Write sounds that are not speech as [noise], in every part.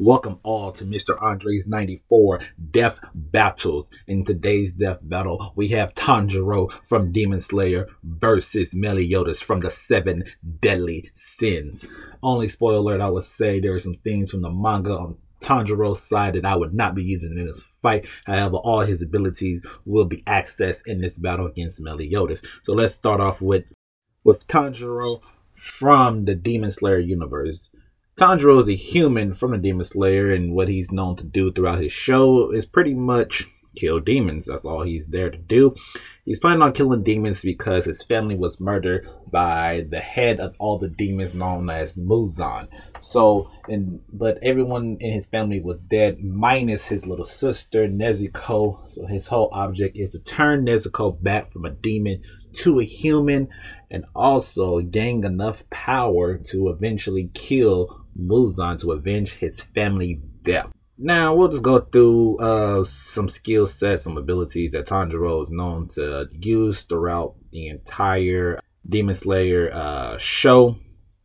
Welcome all to Mr. Andre's 94 Death Battles. In today's death battle, we have Tanjiro from Demon Slayer versus Meliodas from the Seven Deadly Sins. Only spoiler alert, I would say there are some things from the manga on Tanjiro's side that I would not be using in this fight. However, all his abilities will be accessed in this battle against Meliodas. So let's start off with with Tanjiro from the Demon Slayer universe. Tanjiro is a human from the Demon Slayer, and what he's known to do throughout his show is pretty much kill demons. That's all he's there to do. He's planning on killing demons because his family was murdered by the head of all the demons known as Muzan. So, and but everyone in his family was dead, minus his little sister Nezuko. So his whole object is to turn Nezuko back from a demon to a human, and also gain enough power to eventually kill Muzan to avenge his family death. Now we'll just go through uh, some skill sets, some abilities that Tanjiro is known to use throughout the entire Demon Slayer uh, show.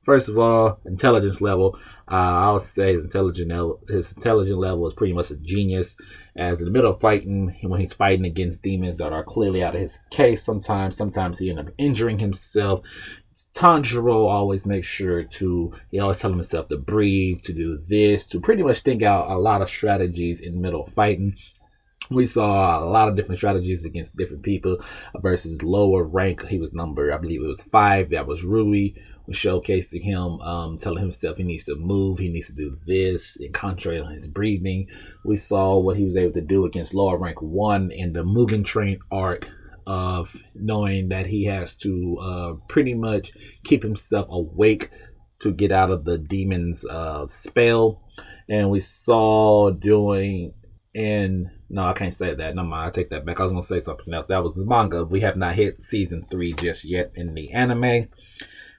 First of all, intelligence level. Uh, I'll say his intelligent his intelligence level is pretty much a genius. As in the middle of fighting, when he's fighting against demons that are clearly out of his case, sometimes sometimes he ends up injuring himself. Tanjiro always makes sure to, he always tell himself to breathe, to do this, to pretty much think out a lot of strategies in middle fighting. We saw a lot of different strategies against different people versus lower rank. He was number, I believe it was five. That was Rui. Showcasing him, um, telling himself he needs to move, he needs to do this, and concentrate on his breathing. We saw what he was able to do against lower rank one in the Mugen Train arc of knowing that he has to uh, pretty much keep himself awake to get out of the demon's uh, spell. And we saw doing and no, I can't say that. No, mind, I take that back. I was gonna say something else. That was the manga. We have not hit season three just yet in the anime.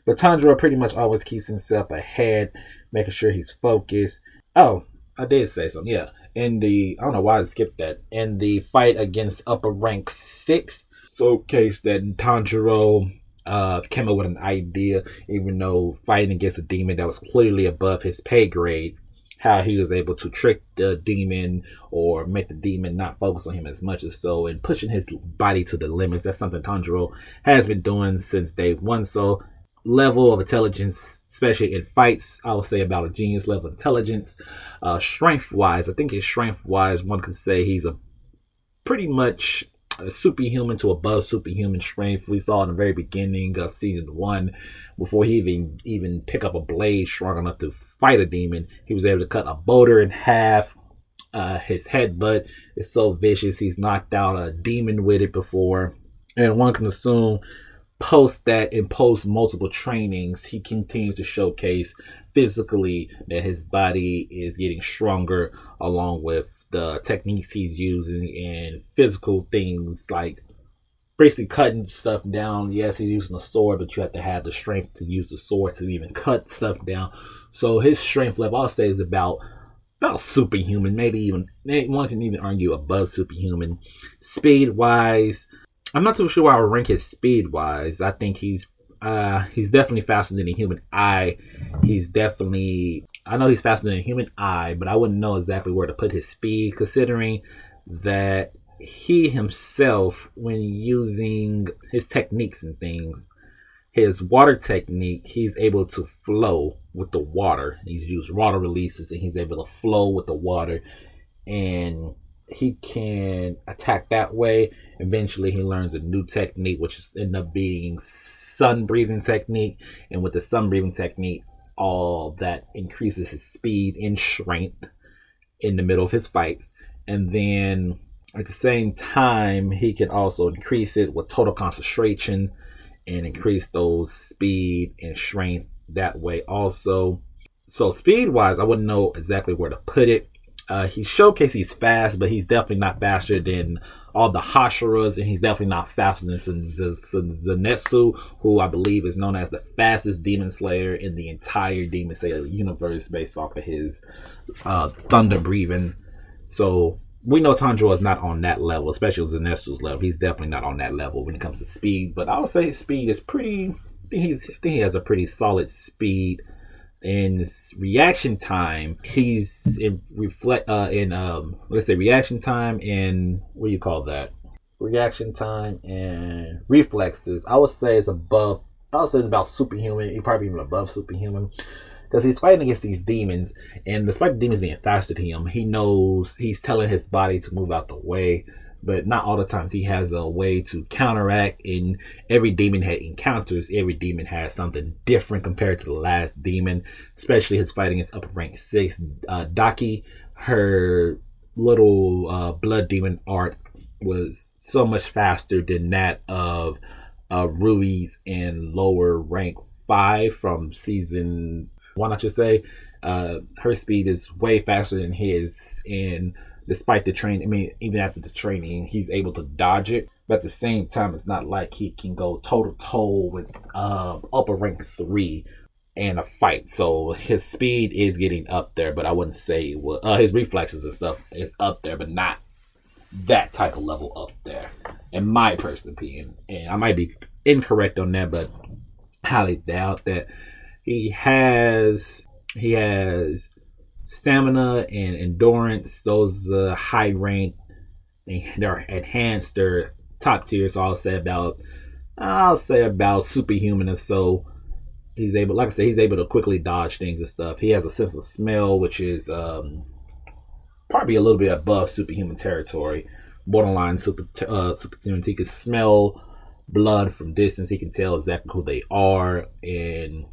But Tanjiro pretty much always keeps himself ahead, making sure he's focused. Oh, I did say something. Yeah, in the I don't know why I skipped that. In the fight against upper rank six, showcase that Tanjiro uh, came up with an idea, even though fighting against a demon that was clearly above his pay grade, how he was able to trick the demon or make the demon not focus on him as much as so, and pushing his body to the limits. That's something Tanjiro has been doing since day one. So, level of intelligence, especially in fights, I would say about a genius level intelligence. Uh, strength wise, I think his strength wise, one could say he's a pretty much a superhuman to above superhuman strength. We saw in the very beginning of season one, before he even even pick up a blade strong enough to fight a demon, he was able to cut a boulder in half. Uh, his headbutt is so vicious; he's knocked out a demon with it before, and one can assume post that and post multiple trainings, he continues to showcase physically that his body is getting stronger along with the techniques he's using and physical things like basically cutting stuff down. Yes, he's using a sword, but you have to have the strength to use the sword to even cut stuff down. So his strength level, I'll say, is about about superhuman, maybe even one can even argue above superhuman. Speed wise, I'm not too sure where I would rank his speed wise. I think he's uh, he's definitely faster than a human eye. He's definitely I know he's faster than a human eye, but I wouldn't know exactly where to put his speed, considering that he himself, when using his techniques and things, his water technique, he's able to flow with the water. He's used water releases and he's able to flow with the water. And he can attack that way. Eventually, he learns a new technique, which is end up being sun breathing technique. And with the sun breathing technique, all that increases his speed and strength in the middle of his fights. And then at the same time, he can also increase it with total concentration and increase those speed and strength that way also. So speed wise, I wouldn't know exactly where to put it. Uh, he showcased he's fast, but he's definitely not faster than all the Hashiras, and he's definitely not faster than Zenitsu, who I believe is known as the fastest Demon Slayer in the entire Demon Slayer universe based off of his uh, thunder breathing. So we know Tanjiro is not on that level, especially Zenitsu's level. He's definitely not on that level when it comes to speed, but I would say his speed is pretty. I think, he's, I think he has a pretty solid speed in reaction time, he's in reflect uh in um let's say reaction time and what do you call that? Reaction time and reflexes. I would say it's above. I would say it's about superhuman. He probably even above superhuman because he's fighting against these demons, and despite the demons being faster than him, he knows he's telling his body to move out the way but not all the times. He has a way to counteract. In every demon he encounters, every demon has something different compared to the last demon. Especially his fighting is upper rank six. Uh, Daki, her little uh, blood demon art was so much faster than that of uh, Rui's in lower rank five from season one, I should say. Uh, her speed is way faster than his in despite the training. I mean, even after the training, he's able to dodge it. But at the same time, it's not like he can go toe to toe with uh, upper rank three in a fight. So his speed is getting up there, but I wouldn't say well, uh, his reflexes and stuff is up there, but not that type of level up there, in my personal opinion. And I might be incorrect on that, but highly doubt that he has he has stamina and endurance. Those uh, high rank, they're enhanced. They're top tier. So I'll say about I'll say about superhuman or so. He's able, like I said, he's able to quickly dodge things and stuff. He has a sense of smell, which is um, probably a little bit above superhuman territory, borderline super uh, superhuman. He can smell blood from distance. He can tell exactly who they are and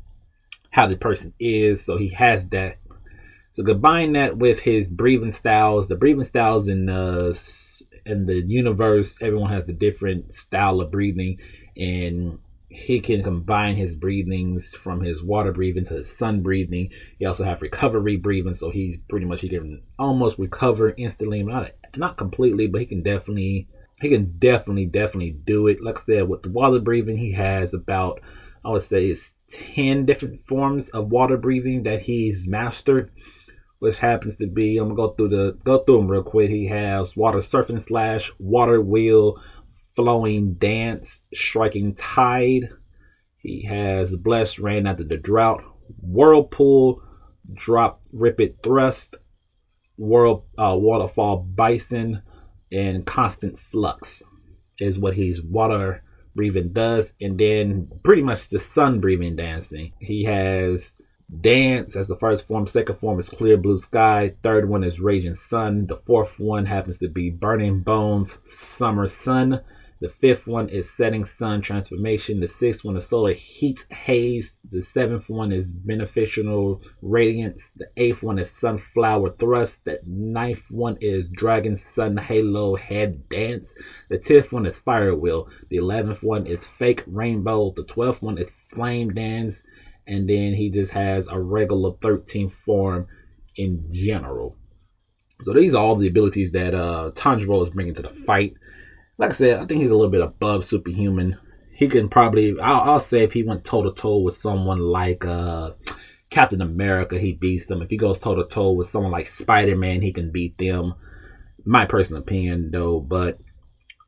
how the person is. So he has that so combine that with his breathing styles, the breathing styles in the in the universe, everyone has the different style of breathing, and he can combine his breathings from his water breathing to his sun breathing. He also have recovery breathing, so he's pretty much he can almost recover instantly, not not completely, but he can definitely he can definitely definitely do it. Like I said, with the water breathing, he has about I would say it's ten different forms of water breathing that he's mastered which happens to be I'm gonna go through the go through them real quick. He has water surfing slash, water wheel, flowing dance, striking tide. He has blessed rain after the drought, whirlpool, drop ripple thrust, world uh, waterfall basin, and constant flux is what he's water breathing does, and then pretty much the sun breathing dancing. He has Dance as the first form. Second form is Clear Blue Sky. Third one is Raging Sun. The fourth one happens to be Burning Bones, Summer Sun. The fifth one is Setting Sun Transformation. The sixth one is Solar Heat Haze. The seventh one is Beneficial Radiance. The eighth one is Sunflower Thrust. The ninth one is Dragon Sun Halo Head Dance. The tenth one is Fire Wheel. The eleventh one is Fake Rainbow. The twelfth one is Flame Dance and then he just has a regular 13th form in general. So these are all the abilities that uh, Tanjiro is bringing to the fight. Like I said, I think he's a little bit above superhuman. He can probably, I'll, I'll say, if he went toe to toe with someone like uh, Captain America, he beats them. If he goes toe to toe with someone like Spider Man, he can beat them. My personal opinion, though, but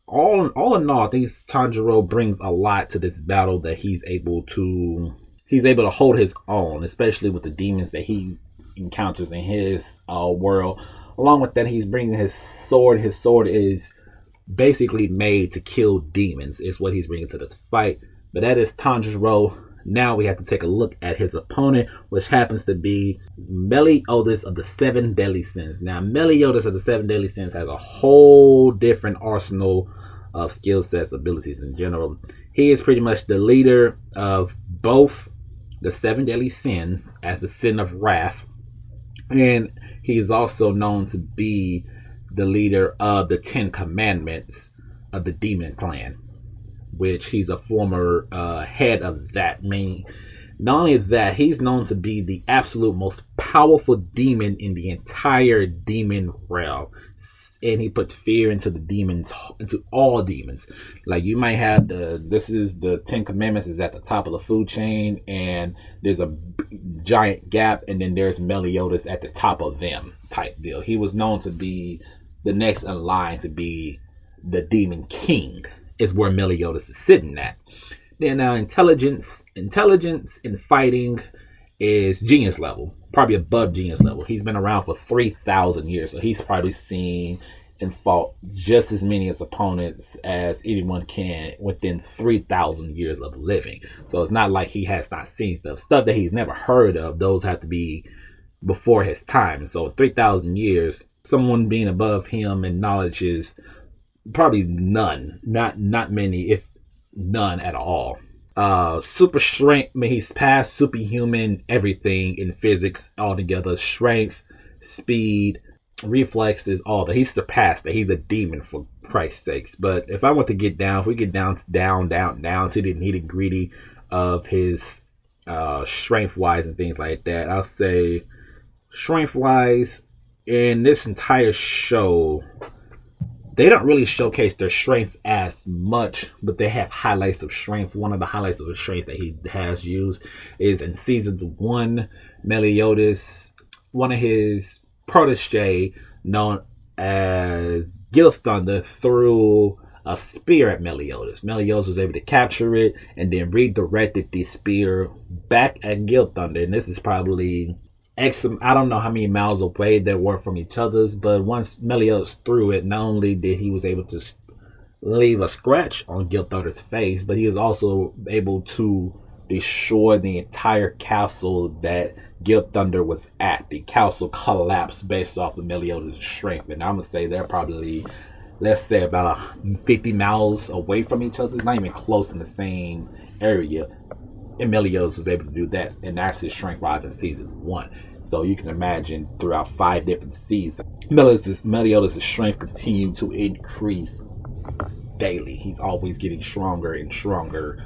all all in all, I think Tanjiro brings a lot to this battle that he's able to he's able to hold his own, especially with the demons that he encounters in his uh, world. Along with that, he's bringing his sword. His sword is basically made to kill demons, is what he's bringing to this fight. But that is Tanjiro. Now we have to take a look at his opponent, which happens to be Meliodas of the Seven Deadly Sins. Now, Meliodas of the Seven Deadly Sins has a whole different arsenal of skill sets, abilities in general. He is pretty much the leader of both the seven deadly sins as the sin of wrath. And he is also known to be the leader of the Ten Commandments of the Demon Clan, which he's a former uh, head of that. Meaning, not only that, he's known to be the absolute most powerful demon in the entire demon realm. And he puts fear into the demons into all demons. Like you might have the this is the ten commandments is at the top of the food chain and there's a giant gap and then there's meliodas at the top of them type deal. He was known to be the next in line to be the demon king is where meliodas is sitting at then now uh, intelligence intelligence in fighting is genius level, probably above genius level. He's been around for 3,000 years, so he's probably seen and fought just as many as opponents as anyone can within 3,000 years of living. So it's not like he has not seen stuff. Stuff that he's never heard of, those have to be before his time. So 3,000 years, someone being above him in knowledge is probably none, not not many, if none at all. Uh, super strength. I mean, he's past superhuman everything in physics altogether. Strength, speed, reflexes, all that. He's surpassed that. He's a demon for Christ's sakes. But if I want to get down, if we get down, down, down, down to the nitty gritty of his uh, strength wise and things like that, I'll say strength wise in this entire show they don't really showcase their strength as much, but they have highlights of strength. One of the highlights of the strengths that he has used is in season one, Meliodas, one of his protege, known as Gilthunder, threw a spear at Meliodas. Meliodas was able to capture it and then redirected the spear back at Gilthunder. And this is probably X, I don't know how many miles away they were from each other's, but once Meliodas threw it, not only did he was able to leave a scratch on Gilthunder's face, but he was also able to destroy the entire castle that Gilthunder was at. The castle collapsed based off of Meliodas' strength, and I'm gonna say they're probably, let's say, about 50 miles away from each other, not even close in the same area. Meliodas was able to do that, and that's his strength rise in season one. So you can imagine throughout five different seasons, Meliodas' strength continued to increase daily. He's always getting stronger and stronger,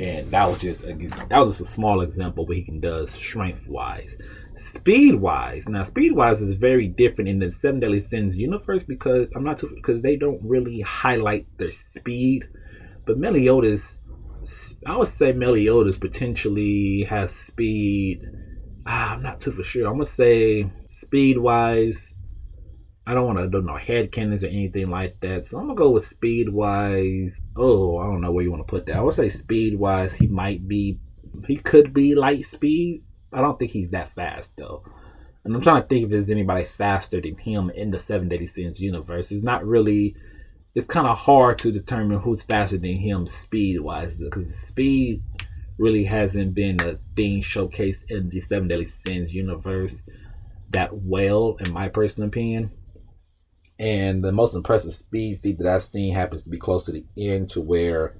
and that was just a, that was just a small example of what he can does strength wise. Speed wise, now speed wise is very different in the Seven Deadly Sins universe because I'm not too because they don't really highlight their speed, but Meliodas I would say Meliodas potentially has speed. Ah, I'm not too for sure. I'm gonna say speed wise. I don't want to do no head cannons or anything like that. So I'm gonna go with speed wise. Oh, I don't know where you want to put that. I would say speed wise, he might be. He could be light speed. I don't think he's that fast though. And I'm trying to think if there's anybody faster than him in the Seven Deadly Sins universe. It's not really it's kind of hard to determine who's faster than him speed wise because speed really hasn't been a thing showcased in the Seven Deadly Sins universe that well, in my personal opinion. And the most impressive speed feat that I've seen happens to be close to the end, to where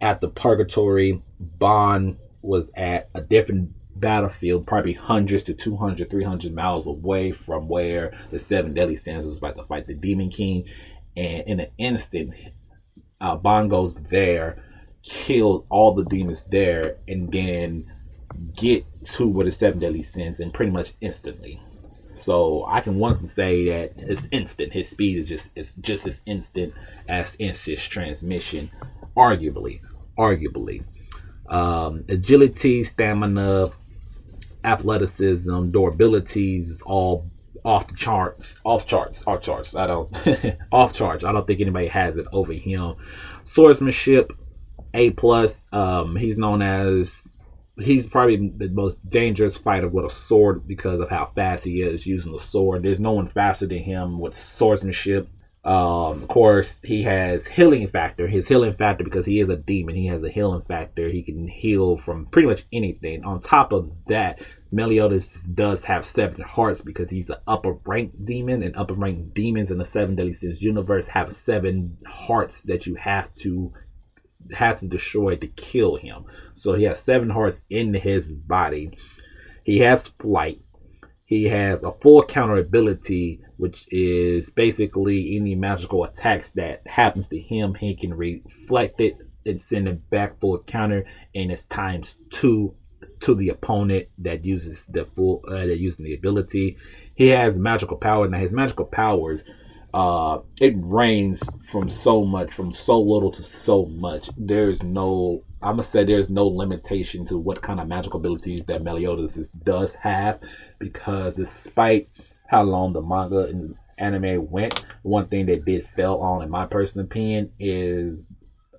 at the Purgatory, Ban was at a different battlefield, probably hundreds to 200, 300 miles away from where the Seven Deadly Sins was about to fight the Demon King and in an instant, uh, Bongo's there, killed all the demons there, and then get to where the seven deadly sins, and pretty much instantly. So I can one say that it's instant. His speed is just it's just as instant as Instant Transmission, arguably, arguably. Um, agility, stamina, athleticism, durabilities is all off the charts, off charts, off charts. I don't [laughs] off charts. I don't think anybody has it over him. Swordsmanship, A plus. Um, he's known as he's probably the most dangerous fighter with a sword because of how fast he is using the sword. There's no one faster than him with swordsmanship. Um, of course, he has healing factor. His healing factor because he is a demon. He has a healing factor. He can heal from pretty much anything. On top of that, Meliodas does have seven hearts because he's an upper rank demon, and upper rank demons in the Seven Deadly Sins universe have seven hearts that you have to have to destroy to kill him. So he has seven hearts in his body. He has flight. He has a full counter ability, which is basically any magical attacks that happens to him, he can reflect it and send it back for a counter, and it's times two to the opponent that uses the full uh, that using the ability. He has magical power. Now his magical powers, uh, it rains from so much, from so little to so much. There's no, I'm gonna say there's no limitation to what kind of magical abilities that Meliodas is, does have, because despite how long the manga and anime went, one thing that did fail on, in my personal opinion, is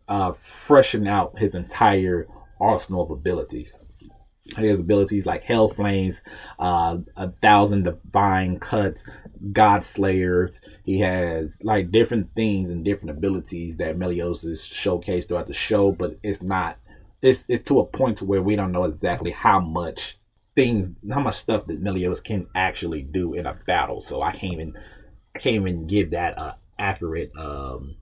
uh, freshen out his entire arsenal of abilities His abilities like Hell Flames, uh, a thousand divine cuts, God Slayers. He has like different things and different abilities that Meliodas is showcased throughout the show, but it's not. It's it's to a point to where we don't know exactly how much things, how much stuff that Meliodas can actually do in a battle. So I can't even, I can't even give that a accurate um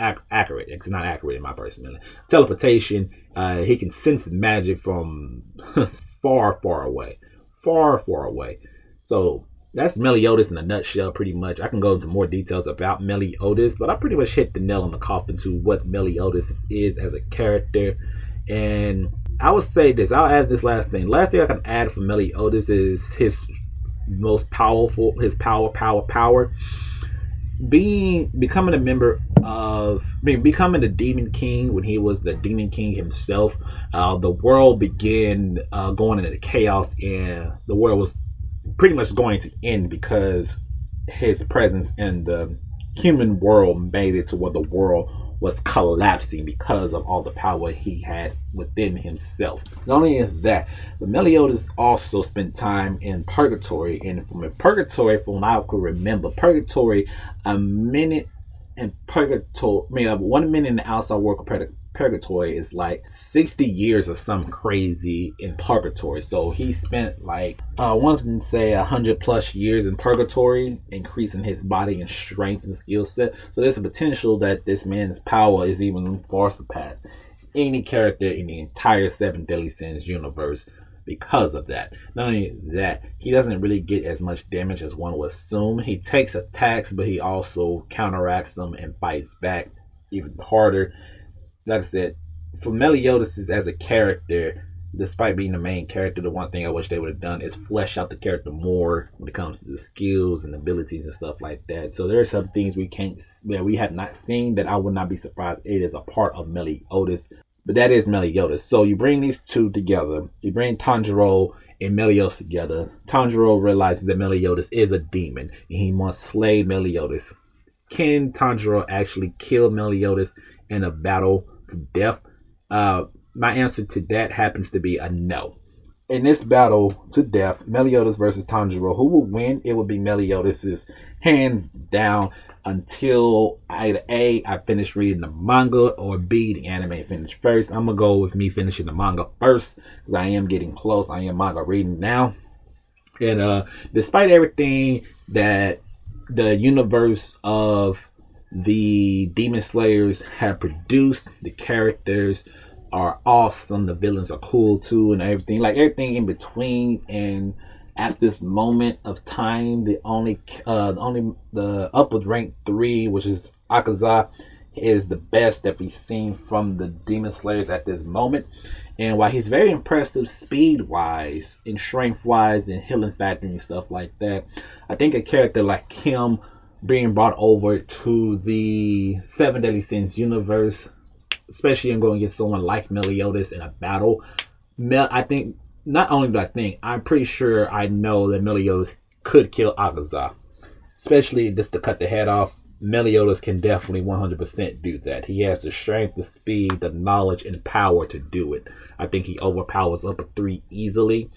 ac- accurate. It's not accurate in my personal teleportation. Uh, he can sense magic from [laughs] far, far away, far, far away. So that's Meliodas in a nutshell, pretty much. I can go into more details about Meliodas, but I pretty much hit the nail on the coffin to what Meliodas is as a character. And I would say this. I'll add this last thing. Last thing I can add for Meliodas is his most powerful, his power, power, power being becoming a member of I mean, becoming the demon king when he was the demon king himself uh, the world began uh, going into chaos and the world was pretty much going to end because his presence in the human world made it to where the world was collapsing because of all the power he had within himself. Not only that, but Meliodas also spent time in purgatory, and from purgatory, from what I could remember, purgatory, a minute in purgatory, I mean, one minute in the outside world compared to purgatory is like 60 years of some crazy in purgatory. So he spent like uh one can say 100 plus years in purgatory, increasing his body and strength and skill set. So there's a potential that this man's power is even far surpassed any character in the entire Seven Deadly Sins universe because of that. Not only that, he doesn't really get as much damage as one would assume. He takes attacks, but he also counteracts them and fights back even harder like I said, for Meliodas as a character, despite being the main character, the one thing I wish they would have done is flesh out the character more when it comes to the skills and abilities and stuff like that. So there are some things we can't, that we have not seen that I would not be surprised it is a part of Meliodas. But that is Meliodas. So you bring these two together. You bring Tanjiro and Meliodas together. Tanjiro realizes that Meliodas is a demon and he must slay Meliodas. Can Tanjiro actually kill Meliodas in a battle to death? Uh, my answer to that happens to be a no. In this battle to death, Meliodas versus Tanjiro, who will win? It will be Meliodas' hands down until either A, I finish reading the manga, or B, the anime finish first. I'm gonna go with me finishing the manga first because I am getting close. I am manga reading now. And uh, despite everything that the universe of the Demon Slayers have produced. The characters are awesome. The villains are cool too, and everything. Like everything in between. And at this moment of time, the only, uh, the only the upward rank three, which is Akaza, is the best that we've seen from the Demon Slayers at this moment. And while he's very impressive speed wise and strength wise and healing factor and stuff like that, I think a character like him being brought over to the Seven Deadly Sins universe, especially in going against someone like Meliodas in a battle. Mel, I think not only do I think I'm pretty sure I know that Meliodas could kill Akaza, especially just to cut the head off. Meliodas can definitely 100% do that. He has the strength, the speed, the knowledge, and power to do it. I think he overpowers Upper 3 easily.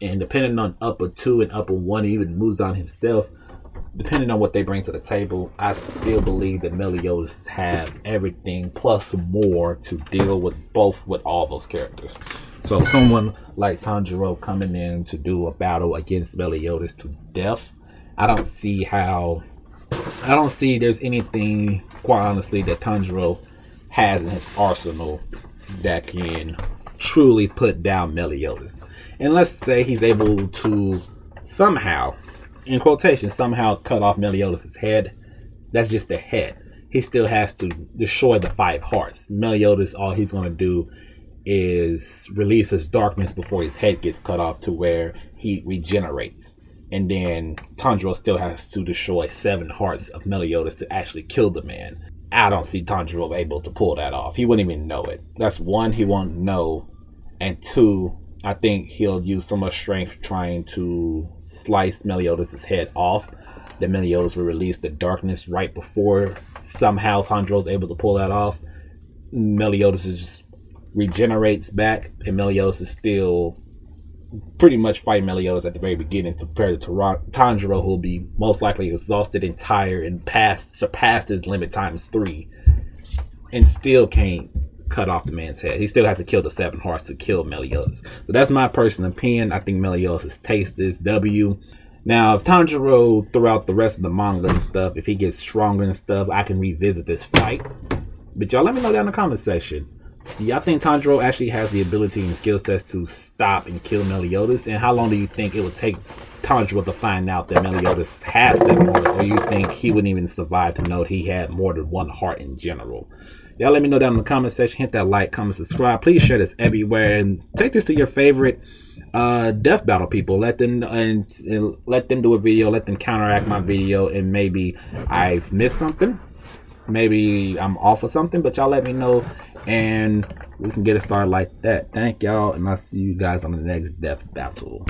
And depending on Upper 2 and Upper 1, even Muzan himself, depending on what they bring to the table, I still believe that Meliodas have everything plus more to deal with both with all those characters. So someone like Tanjiro coming in to do a battle against Meliodas to death, I don't see how I don't see there's anything quite honestly that Tanjiro has in his arsenal that can truly put down Meliodas. And let's say he's able to somehow in quotation, somehow cut off Meliodas' head. That's just the head. He still has to destroy the five hearts. Meliodas, all he's going to do is release his darkness before his head gets cut off to where he regenerates. And then Tanjiro still has to destroy seven hearts of Meliodas to actually kill the man. I don't see Tanjiro able to pull that off. He wouldn't even know it. That's one, he won't know. And two, I think he'll use so much strength trying to slice Meliodas' head off that Meliodas will release the darkness right before somehow Tanjiro's able to pull that off. Meliodas just regenerates back, and Meliodas is still pretty much fighting Meliodas at the very beginning to compared to Tanjiro, who'll be most likely exhausted and tired and past surpassed his limit times three, and still can't cut off the man's head. He still has to kill the seven hearts to kill Meliodas. So that's my personal opinion. I think Meliodas taste this W. Now, if Tanjiro throughout the rest of the manga and stuff, if he gets stronger and stuff, I can revisit this fight. But y'all let me know down in the comment section. Do y'all think Tanjiro actually has the ability and skill sets to stop and kill Meliodas? And how long do you think it would take Tanjiro to find out that Meliodas has seven hearts? Or you think he wouldn't even survive to know he had more than one heart in general? Y'all let me know down in the comment section. Hit that like, comment, subscribe. Please share this everywhere and take this to your favorite uh, death battle people. Let them and, and let them do a video. Let them counteract my video, and maybe I've missed something. Maybe I'm off of something, but y'all let me know, and we can get it started like that. Thank y'all, and I'll see you guys on the next death battle.